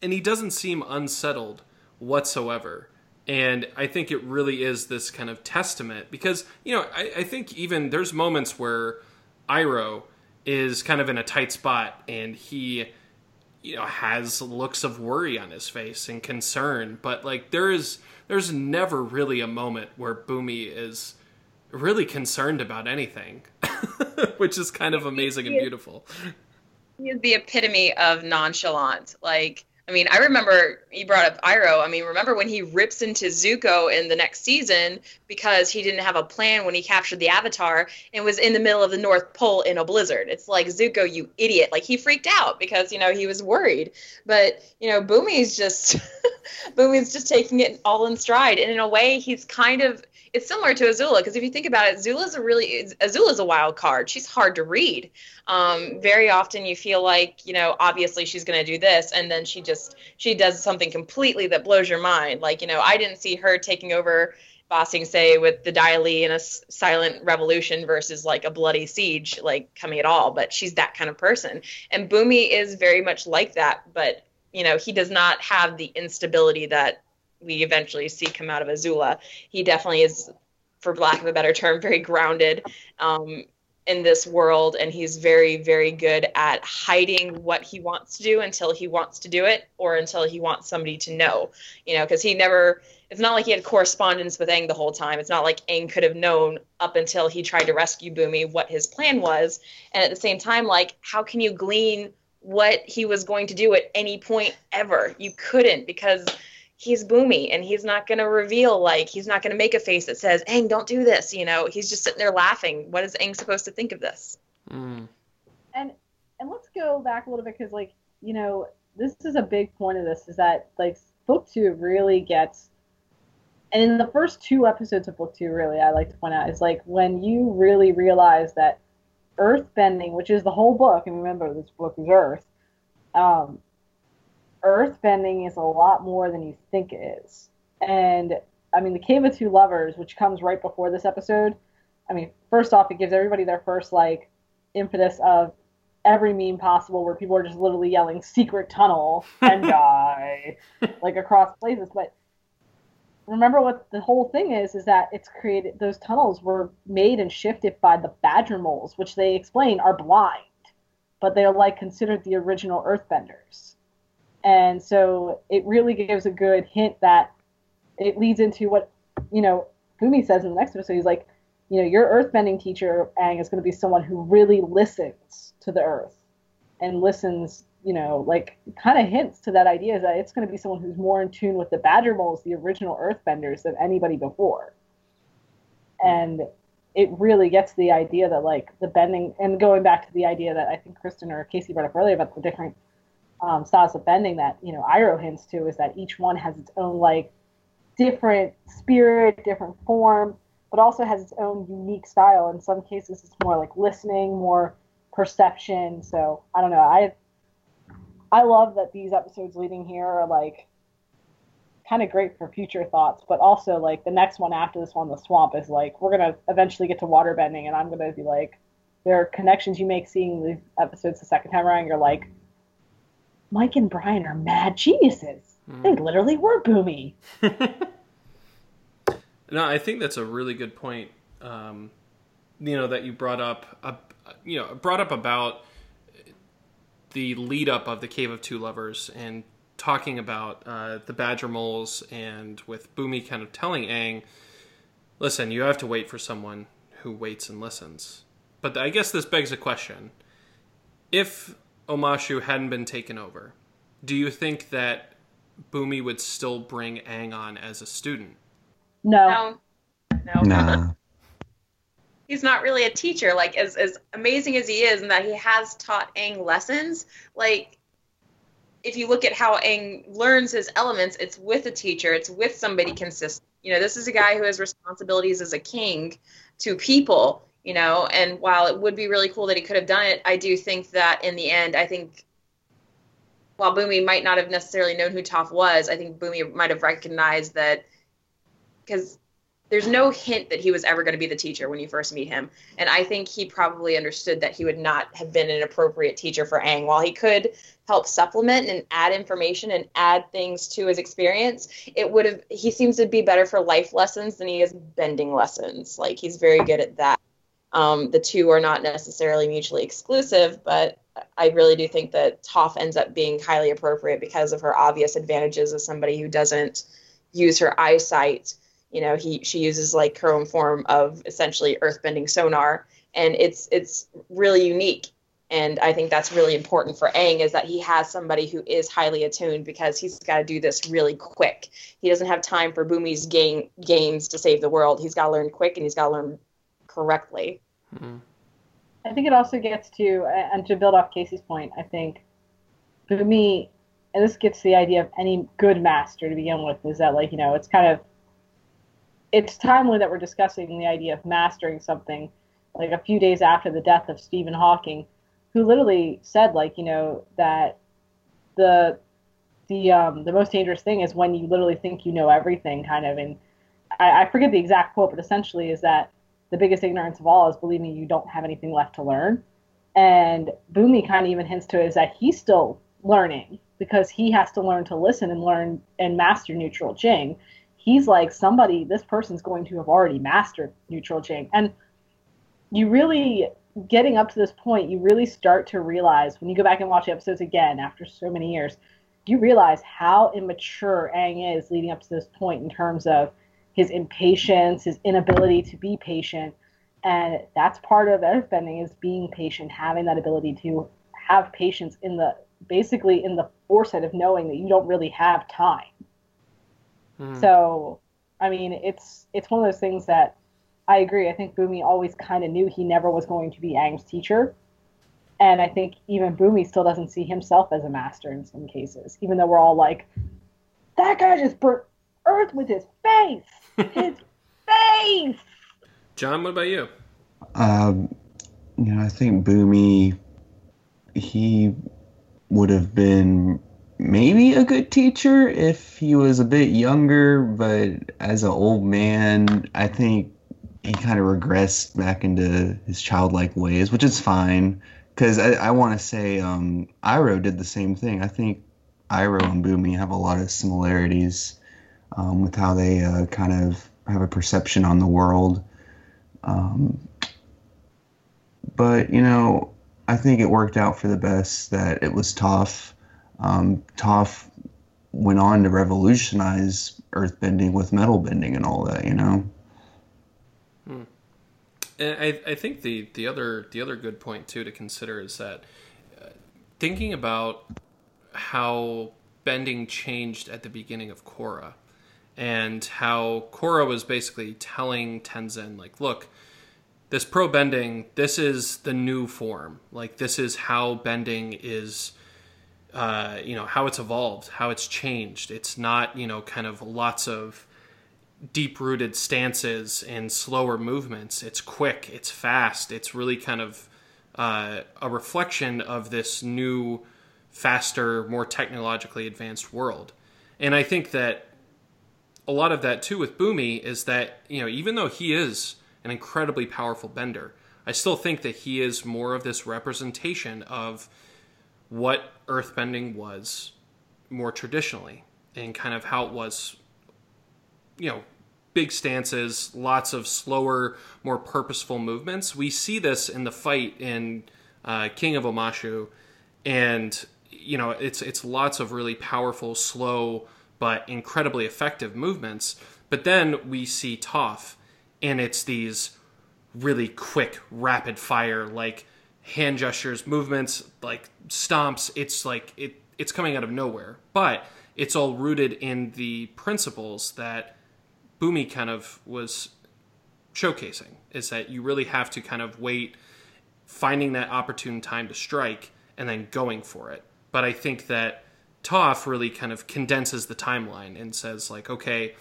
and he doesn't seem unsettled whatsoever. And I think it really is this kind of testament because, you know, I, I think even there's moments where Iroh is kind of in a tight spot and he you know has looks of worry on his face and concern but like there is there's never really a moment where Bumi is really concerned about anything [LAUGHS] which is kind of amazing and beautiful He is the epitome of nonchalant. Like, I mean, I remember you brought up Iroh. I mean, remember when he rips into Zuko in the next season because he didn't have a plan when he captured the Avatar and was in the middle of the North Pole in a blizzard. It's like Zuko, you idiot! Like he freaked out because you know he was worried. But you know, Bumi's just [LAUGHS] Bumi's just taking it all in stride, and in a way, he's kind of it's similar to Azula because if you think about it, Azula's a really Azula's a wild card. She's hard to read. Um, very often, you feel like you know, obviously she's going to do this, and then she just she does something completely that blows your mind. Like you know, I didn't see her taking over Ba Sing Se with the Dai Li in a silent revolution versus like a bloody siege like coming at all. But she's that kind of person, and Bumi is very much like that. But you know, he does not have the instability that we eventually see come out of Azula. He definitely is, for lack of a better term, very grounded. Um, in this world and he's very very good at hiding what he wants to do until he wants to do it or until he wants somebody to know you know because he never it's not like he had correspondence with Aang the whole time. It's not like Aang could have known up until he tried to rescue Bumi what his plan was. And at the same time, like, how can you glean what he was going to do at any point ever? You couldn't because he's bumi and he's not going to reveal, like, he's not going to make a face that says, Aang, don't do this. You know, he's just sitting there laughing. What is Aang supposed to think of this? Mm. and and let's go back a little bit because like you know this is a big point of this is that like book two really gets and in the first two episodes of book two really i like to point out is like when you really realize that earth bending which is the whole book and remember this book is earth um, earth bending is a lot more than you think it is. And i mean the cave of two lovers which comes right before this episode i mean first off it gives everybody their first like impetus of every meme possible where people are just literally yelling secret tunnel and [LAUGHS] die like across places. But remember what the whole thing is is that it's created those tunnels were made and shifted by the badger moles which they explain are blind but they're like considered the original earthbenders and so it really gives a good hint that it leads into what you know Bumi says in the next episode he's like you know your earthbending teacher Aang, is going to be someone who really listens to the earth and listens you know, like kind of hints to that idea that it's going to be someone who's more in tune with the Badger Moles, the original Earthbenders, than anybody before. And it really gets the idea that like the bending and going back to the idea that I think Kristen or Casey brought up earlier about the different um, styles of bending that you know Iroh hints to is that each one has its own like different spirit, different form, but also has its own unique style. In some cases, it's more like listening, more perception. So I don't know. I I love that these episodes leading here are like kind of great for future thoughts, but also like the next one after this one, the swamp is like we're gonna eventually get to water bending, and I'm gonna be like, there are connections you make seeing these episodes the second time around. You're like, Mike and Brian are mad geniuses. They literally were bumi. [LAUGHS] No, I think that's a really good point. Um, you know that you brought up, uh, you know, brought up about the lead up of the Cave of Two Lovers and talking about uh, the Badger Moles and with Bumi kind of telling Aang, listen, you have to wait for someone who waits and listens. But I guess this begs a question: If Omashu hadn't been taken over, do you think that Bumi would still bring Aang on as a student? No. No, no. Nah. He's not really a teacher. Like as as amazing as he is, and that he has taught Aang lessons. Like if you look at how Aang learns his elements, it's with a teacher. It's with somebody consistent. You know, this is a guy who has responsibilities as a king to people. You know, and while it would be really cool that he could have done it, I do think that in the end, I think while Bumi might not have necessarily known who Toph was, I think Bumi might have recognized that because there's no hint that he was ever going to be the teacher when you first meet him. And I think he probably understood that he would not have been an appropriate teacher for Aang. While he could help supplement and add information and add things to his experience, it would have he seems to be better for life lessons than he is bending lessons. Like he's very good at that. Um, the two are not necessarily mutually exclusive, but I really do think that Toph ends up being highly appropriate because of her obvious advantages as somebody who doesn't use her eyesight. You know he she uses like her own form of essentially earthbending sonar and it's it's really unique. And i think that's really important for Aang is that he has somebody who is highly attuned because he's got to do this really quick. He doesn't have time for Bumi's game games to save the world. He's got to learn quick and he's got to learn correctly Hmm. I think it also gets to, and to build off Casey's point, I think Bumi, and this gets to the idea of any good master to begin with, is that, like, you know, it's kind of, it's timely that we're discussing the idea of mastering something, like a few days after the death of Stephen Hawking, who literally said, like, you know, that the, the, um, the most dangerous thing is when you literally think you know everything, kind of, and I, I forget the exact quote, but essentially is that the biggest ignorance of all is believing you don't have anything left to learn. And Bumi kind of even hints to it is that he's still learning because he has to learn to listen and learn and master neutral Jing. He's like somebody, this person's going to have already mastered neutral Jing. And you really getting up to this point, you really start to realize when you go back and watch the episodes again after so many years, you realize how immature Aang is leading up to this point in terms of his impatience, his inability to be patient. And that's part of earthbending is being patient, having that ability to have patience in the basically in the foresight of knowing that you don't really have time. Hmm. So, I mean, it's it's one of those things that I agree. I think Bumi always kind of knew he never was going to be Aang's teacher, and I think even Bumi still doesn't see himself as a master in some cases, even though we're all like, "That guy just burnt Earth with his face, his [LAUGHS] face." John, what about you? Um, you know, I think Bumi, he would have been maybe a good teacher if he was a bit younger, but as an old man, I think he kind of regressed back into his childlike ways, which is fine. Because I, I want to say um, Iroh did the same thing. I think Iroh and Bumi have a lot of similarities um, with how they uh, kind of have a perception on the world. Um, but you know, I think it worked out for the best that it was Toph. Um, Toph went on to revolutionize earthbending with metal bending and all that. You know. And I, I think the, the other the other good point too to consider is that uh, thinking about how bending changed at the beginning of Korra, and how Korra was basically telling Tenzin like, look, this pro bending, this is the new form. Like this is how bending is. Uh, you know how it's evolved, how it's changed. It's not you know kind of lots of deep rooted stances and slower movements. It's quick, it's fast, it's really kind of uh, a reflection of this new, faster, more technologically advanced world. And I think that a lot of that too with Bumi is that, you know, even though he is an incredibly powerful bender, I still think that he is more of this representation of what earthbending was more traditionally and kind of how it was you know, big stances, lots of slower, more purposeful movements. We see this in the fight in uh, King of Omashu, and you know, it's it's lots of really powerful, slow, but incredibly effective movements. But then we see Toph, and it's these really quick, rapid fire, like hand gestures, movements, like stomps. It's like it it's coming out of nowhere, but it's all rooted in the principles that Bumi kind of was showcasing is that you really have to kind of wait, finding that opportune time to strike, and then going for it. But I think that Toph really kind of condenses the timeline and says, like, okay,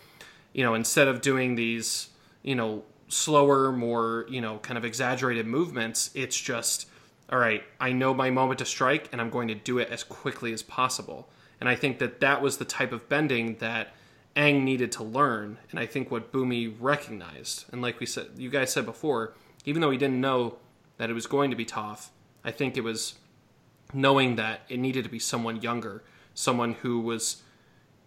you know, instead of doing these, you know, slower, more, you know, kind of exaggerated movements, it's just, all right, I know my moment to strike and I'm going to do it as quickly as possible. And I think that that was the type of bending that Aang needed to learn, and I think what Bumi recognized. And like we said, you guys said before, even though he didn't know that it was going to be Toph, I think it was knowing that it needed to be someone younger, someone who was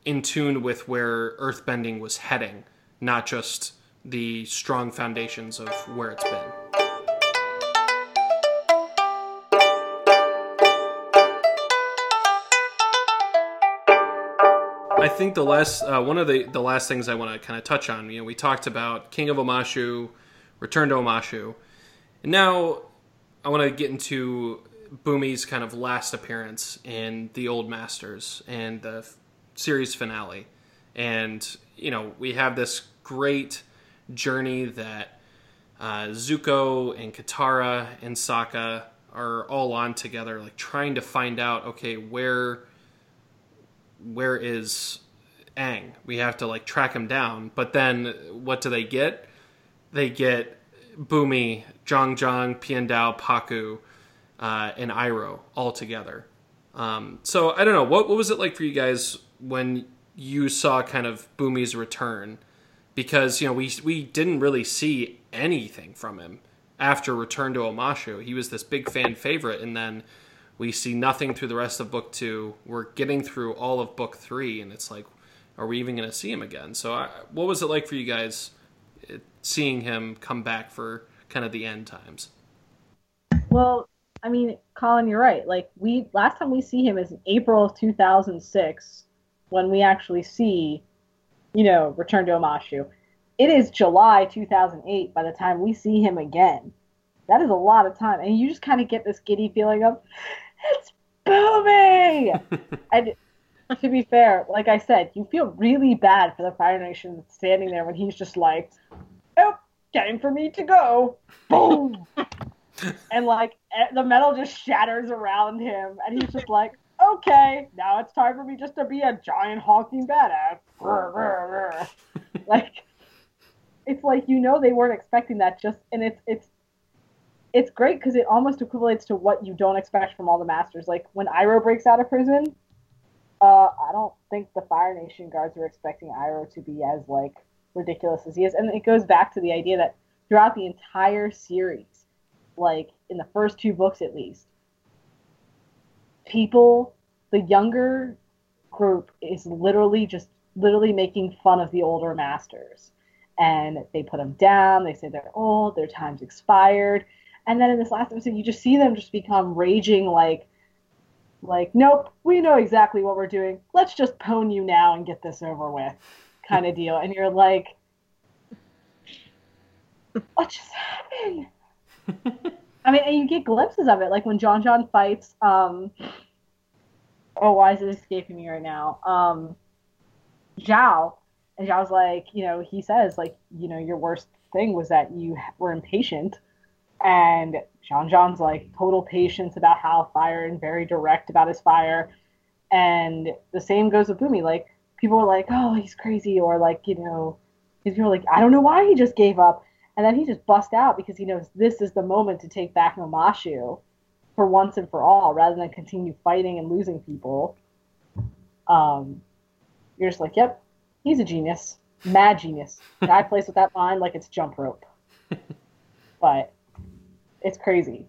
in tune with where earthbending was heading, not just the strong foundations of where it's been. I think the last uh, one of the the last things I want to kind of touch on. You know, we talked about King of Omashu, Return to Omashu, and now I want to get into Bumi's kind of last appearance in the Old Masters and the f- series finale. And you know, we have this great journey that uh, Zuko and Katara and Sokka are all on together, like trying to find out, okay, where where is Aang? We have to like track him down. But then what do they get? They get Bumi, Jeong Jeong, Piandao, Pakku, uh, and Iroh all together. Um, so I don't know. What, what was it like for you guys when you saw kind of Bumi's return? Because, you know, we, we didn't really see anything from him after Return to Omashu. He was this big fan favorite, and then we see nothing through the rest of book two. We're getting through all of book three, and it's like, are we even going to see him again? So, I, what was it like for you guys seeing him come back for kind of the end times? Well, I mean, Colin, you're right. Like we last time we see him is in April of 2006, when we actually see, you know, Return to Omashu. It is July 2008 by the time we see him again. That is a lot of time, and you just kind of get this giddy feeling of, it's Bumi. [LAUGHS] and to be fair, like I said, you feel really bad for the Fire Nation standing there when he's just like, oh, time for me to go. [LAUGHS] Boom. And like the metal just shatters around him, and he's just like, okay, now it's time for me just to be a giant honking badass. [LAUGHS] like, it's like you know they weren't expecting that. Just and it's it's it's great because it almost equates to what you don't expect from all the masters. Like when Iroh breaks out of prison, uh, I don't think the Fire Nation guards were expecting Iroh to be as like ridiculous as he is, and it goes back to the idea that throughout the entire series, like in the first two books at least, people, the younger group is literally just literally making fun of the older masters. And they put them down. They say they're old. Their time's expired. And then in this last episode, you just see them just become raging like, like, nope, we know exactly what we're doing. Let's just pwn you now and get this over with, kind of deal. And you're like, what just happened? I mean, and you get glimpses of it, like when Jeong Jeong fights. Um, oh, why is it escaping me right now? Um, Zhao, and Zhao's like, you know, he says like, you know, your worst thing was that you were impatient, and Jeong Jeong's like total patience about how fire and very direct about his fire, and the same goes with Bumi. Like people are like, oh, he's crazy, or like, you know, these people are like, I don't know why he just gave up. And then he just busts out because he knows this is the moment to take back Omashu for once and for all, rather than continue fighting and losing people. Um, you're just like, yep, he's a genius, mad genius. [LAUGHS] Guy plays with that mind like it's jump rope. but it's crazy.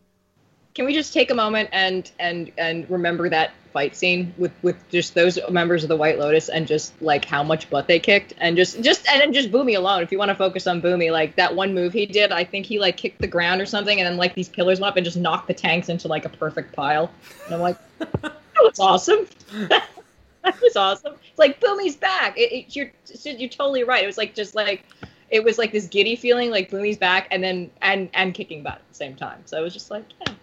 Can we just take a moment and and and remember that fight scene with with just those members of the White Lotus and just like how much butt they kicked and just just and then just Bumi alone. If you want to focus on Bumi, like that one move he did, I think he like kicked the ground or something, and then like these pillars went up and just knocked the tanks into like a perfect pile. And I'm like, [LAUGHS] that was awesome. [LAUGHS] that was awesome. It's like Bumi's back. It, it, you're you're totally right. It was like just like it was like this giddy feeling, like Bumi's back, and then and and kicking butt at the same time. So it was just like, yeah.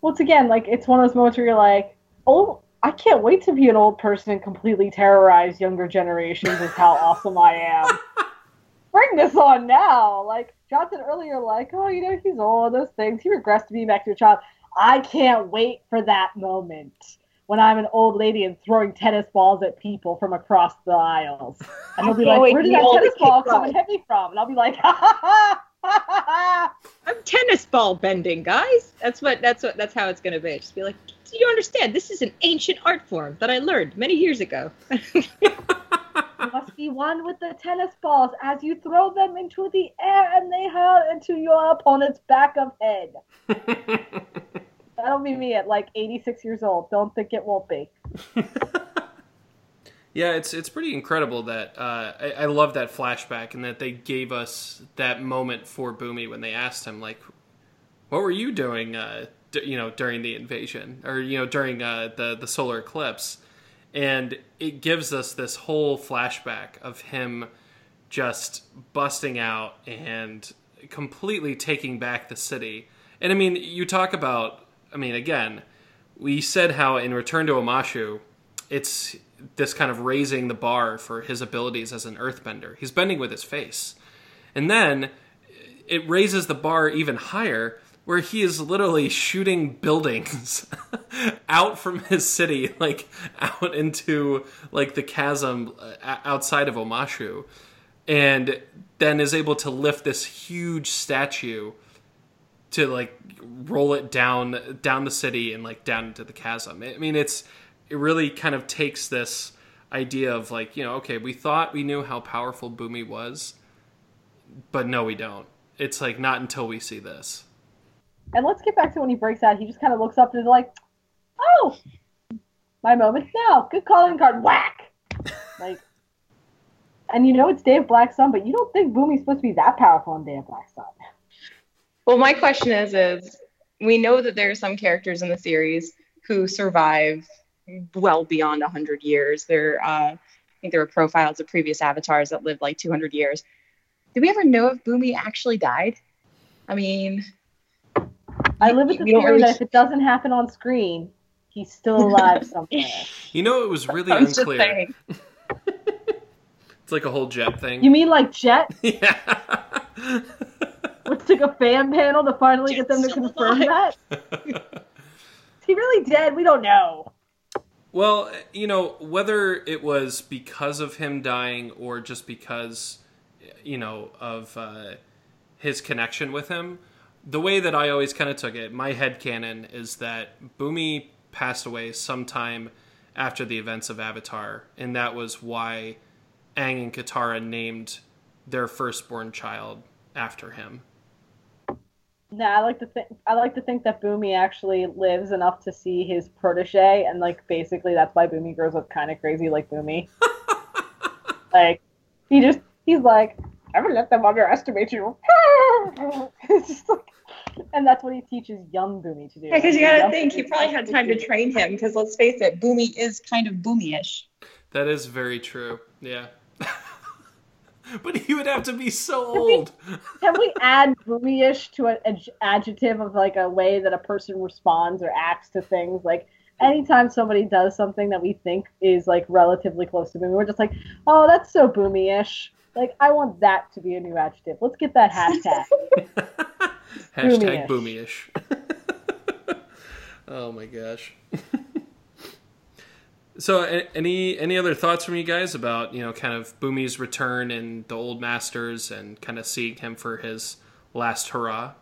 Once again, like it's one of those moments where you're like, oh, I can't wait to be an old person and completely terrorize younger generations with how awesome I am. [LAUGHS] Bring this on now. Like Johnson earlier, like, oh, you know, he's old, those things. He regrets to being back to a child. I can't wait for that moment when I'm an old lady and throwing tennis balls at people from across the aisles. And he'll be [LAUGHS] like, where did that tennis ball come and hit me from? And I'll be like, [LAUGHS] ha ha ha. [LAUGHS] I'm tennis ball bending, guys. That's what. That's what. That's how it's gonna be. Just be like, do you understand? This is an ancient art form that I learned many years ago. [LAUGHS] you must be one with the tennis balls as you throw them into the air and they hurl into your opponent's back of head. [LAUGHS] That'll be me at like 86 years old. Don't think it won't be. Yeah, it's it's pretty incredible that uh, I, I, love that flashback and that they gave us that moment for Bumi when they asked him like, "What were you doing?" Uh, d- you know, during the invasion or you know during uh, the the solar eclipse, and it gives us this whole flashback of him just busting out and completely taking back the city. And I mean, you talk about I mean, again, we said how in Return to Omashu, it's this kind of raising the bar for his abilities as an earthbender. He's bending with his face. And then it raises the bar even higher where he is literally shooting buildings [LAUGHS] out from his city like out into like the chasm uh, outside of Omashu and then is able to lift this huge statue to like roll it down down the city and like down into the chasm. I mean, it's it really kind of takes this idea of like you know, okay, we thought we knew how powerful Bumi was, but no, we don't. It's like not until we see this. And let's get back to when he breaks out. He just kind of looks up and is like, "Oh, my moment now. Good calling card. Whack!" [LAUGHS] like, and you know it's Day of Black Sun, but you don't think Bumi's supposed to be that powerful on Day of Black Sun? Well, my question is, is we know that there are some characters in the series who survive well beyond 100 years. There, uh, I think there were profiles of previous avatars that lived like 200 years. Do we ever know if Bumi actually died? I mean, I live with the we don't theory really- that if it doesn't happen on screen, he's still alive [LAUGHS] somewhere. You know, it was really [LAUGHS] was unclear. [LAUGHS] It's like a whole jet thing. You mean like Jet? yeah. Which took a fan panel to finally get them to confirm alive. that? Is he really dead? We don't know. Well, you know, whether it was because of him dying or just because, you know, of uh, his connection with him, the way that I always kind of took it, my head canon is that Bumi passed away sometime after the events of Avatar, and that was why Aang and Katara named their firstborn child after him. Nah, I like to think I like to think that Bumi actually lives enough to see his protege, and like basically that's why Bumi grows up kind of crazy like Bumi. [LAUGHS] like he just he's like, never let them underestimate you. [LAUGHS] it's just like, and that's what he teaches young Bumi to do. Yeah, because you gotta Young think he probably had time to train him. Because let's face it, Bumi is kind of Bumi-ish. That is very true. Yeah. [LAUGHS] but he would have to be so old. Can we add Bumi-ish to an ad- adjective of like a way that a person responds or acts to things? Like anytime somebody does something that we think is like relatively close to Bumi, we're just like, oh, that's so Bumi-ish. Like I want that to be a new adjective. Let's get that hashtag. [LAUGHS] Hashtag boomyish. [LAUGHS] oh my gosh. [LAUGHS] so, any any other thoughts from you guys about you know kind of Bumi's return and the old masters and kind of seeing him for his last hurrah?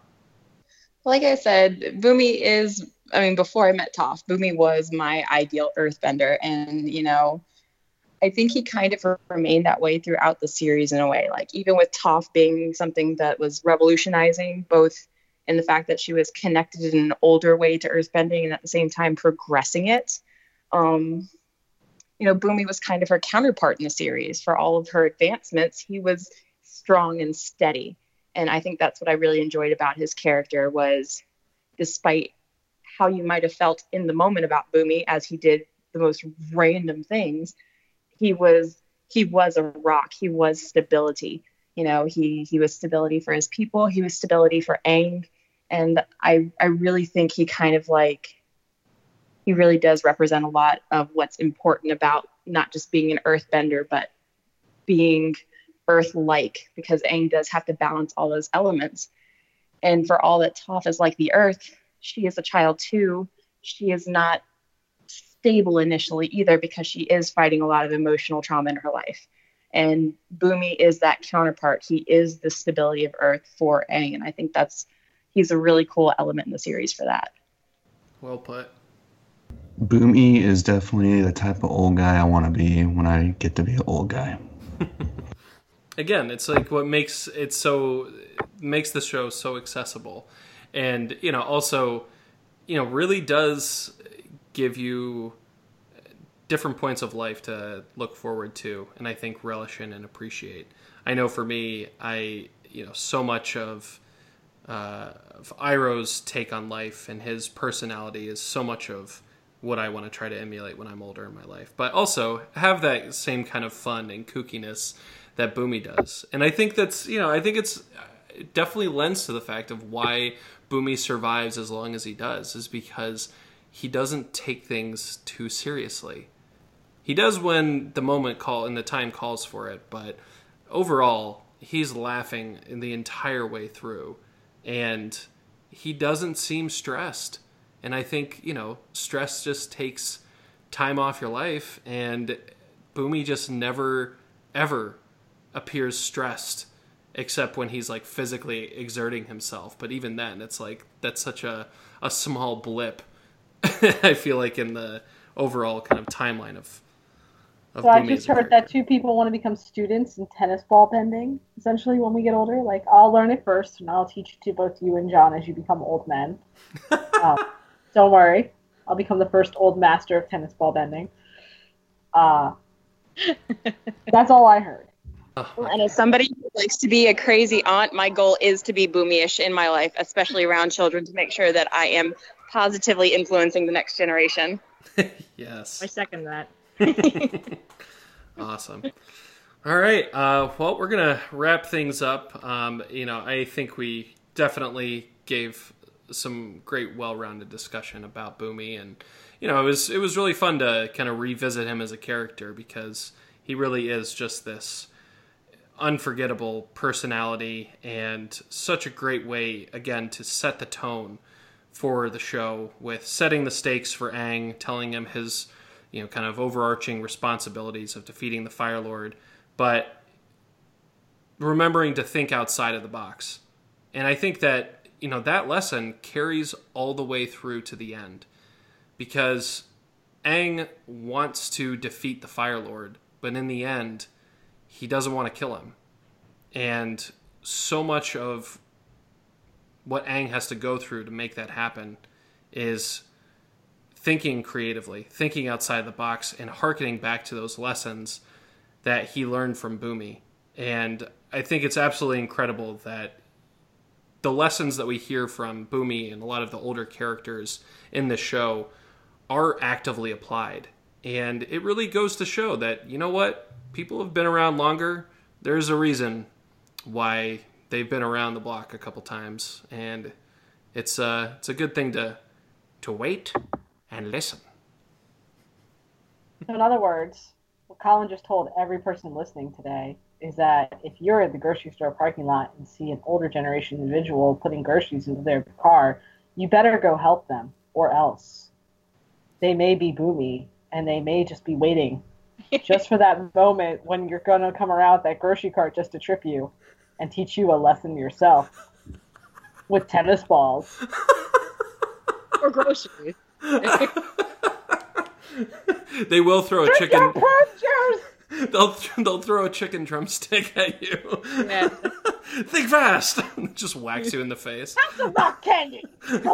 Like I said, Bumi is. I mean, before I met Toph, Bumi was my ideal Earthbender, and you know, I think he kind of remained that way throughout the series in a way. Like even with Toph being something that was revolutionizing, both in the fact that she was connected in an older way to Earthbending, and at the same time progressing it. Um, you know, Bumi was kind of her counterpart in the series. For all of her advancements, he was strong and steady. And i think that's what i really enjoyed about his character was despite how you might have felt in the moment about bumi as he did the most random things he was he was a rock. He was stability. You know he he was stability for his people. He was stability for Aang. And i i really think he kind of like he really does represent a lot of what's important about not just being an earthbender but being earth like because Aang does have to balance all those elements. And for all that Toph is like the earth, she is a child too. She is not stable initially either because she is fighting a lot of emotional trauma in her life. And Bumi is that counterpart. He is the stability of earth for Aang. And I think that's he's a really cool element in the series for that. Well put. Bumi is definitely the type of old guy I want to be when I get to be an old guy. [LAUGHS] again it's like what makes it so makes the show so accessible and you know also you know really does give you different points of life to look forward to and i think relish in and appreciate i know for me i you know so much of uh, of Iroh's take on life and his personality is so much of what I want to try to emulate when I'm older in my life, but also have that same kind of fun and kookiness that Bumi does. And I think that's, you know, I think it's it definitely lends to the fact of why Bumi survives as long as he does, is because he doesn't take things too seriously. He does when the moment call and the time calls for it, but overall, he's laughing in the entire way through. And he doesn't seem stressed. And I think, you know, stress just takes time off your life and Bumi just never ever appears stressed except when he's like physically exerting himself. But even then, it's like that's such a, a small blip. [LAUGHS] I feel like in the overall kind of timeline of. of So I just heard that two people want to become students in tennis ball bending. Essentially, when we get older, like I'll learn it first, and I'll teach it to both you and John as you become old men. [LAUGHS] um, don't worry, I'll become the first old master of tennis ball bending. Uh, [LAUGHS] that's all I heard. And as somebody who likes to be a crazy aunt, my goal is to be boomyish in my life, especially around children, to make sure that I am positively influencing the next generation. [LAUGHS] yes. I second that. [LAUGHS] awesome. All right. Uh, well, we're gonna wrap things up. Um, you know, I think we definitely gave some great, well-rounded discussion about Bumi, and you know, it was it was really fun to kind of revisit him as a character because he really is just this unforgettable personality and such a great way again to set the tone for the show with setting the stakes for Aang, telling him his you know kind of overarching responsibilities of defeating the Fire Lord, but remembering to think outside of the box. And I think that you know that lesson carries all the way through to the end because Aang wants to defeat the Fire Lord, but in the end he doesn't want to kill him. And so much of what Aang has to go through to make that happen is thinking creatively, thinking outside the box, and harkening back to those lessons that he learned from Bumi. And I think it's absolutely incredible that the lessons that we hear from Bumi and a lot of the older characters in the show are actively applied. And it really goes to show that, you know what? People have been around longer. There's a reason why they've been around the block a couple times. And it's, uh, it's a good thing to, to wait and listen. So in other words, what Colin just told every person listening today is that if you're at the grocery store parking lot and see an older generation individual putting groceries into their car, you better go help them, or else they may be bumi and they may just be waiting [LAUGHS] just for that moment when you're going to come around that grocery cart just to trip you and teach you a lesson yourself with tennis balls. Or groceries. [LAUGHS] they will throw a Drink chicken. Your fruit juice! They'll they'll throw a chicken drumstick at you. Yeah. [LAUGHS] Think fast. [LAUGHS] Just whacks you in the face. That's a rock candy! [LAUGHS]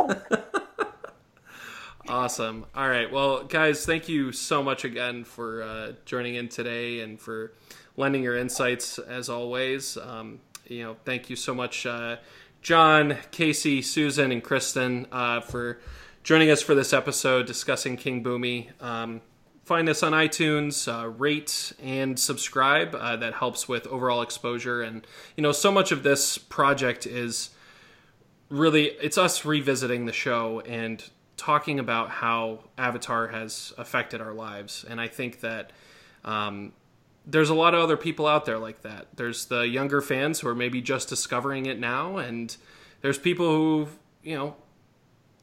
Awesome. All right. Well, guys, thank you so much again for uh, joining in today and for lending your insights as always. Um, you know, thank you so much, uh, John, Casey, Susan, and Kristen, uh, for joining us for this episode discussing King Bumi. Um, find us on iTunes, uh, rate and subscribe. Uh, that helps with overall exposure. And you know, so much of this project is really it's us revisiting the show and talking about how Avatar has affected our lives. And I think that um, there's a lot of other people out there like that. There's the younger fans who are maybe just discovering it now, and there's people who you know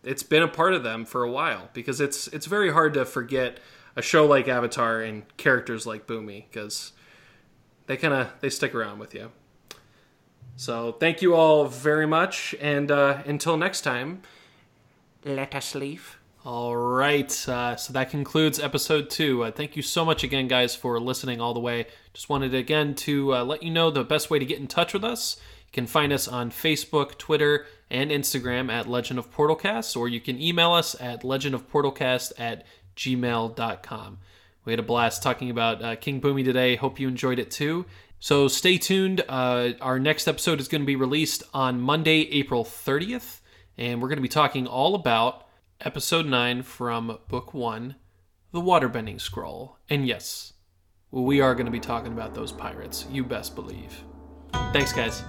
it's been a part of them for a while because it's it's very hard to forget a show like Avatar and characters like Bumi because they kind of they stick around with you. So thank you all very much, and uh, until next time, let us leave. All right, uh, so that concludes episode two. Uh, thank you so much again, guys, for listening all the way. Just wanted again to uh, let you know the best way to get in touch with us. You can find us on Facebook, Twitter, and Instagram at Legend of Portalcast, or you can email us at legendofportalcast at gmail.com. We had a blast talking about uh, King Bumi today. Hope you enjoyed it too. So stay tuned. Uh, our next episode is going to be released on Monday, April 30th, and we're going to be talking all about episode 9 from book 1, The Waterbending Scroll. And yes, we are going to be talking about those pirates. You best believe. Thanks, guys.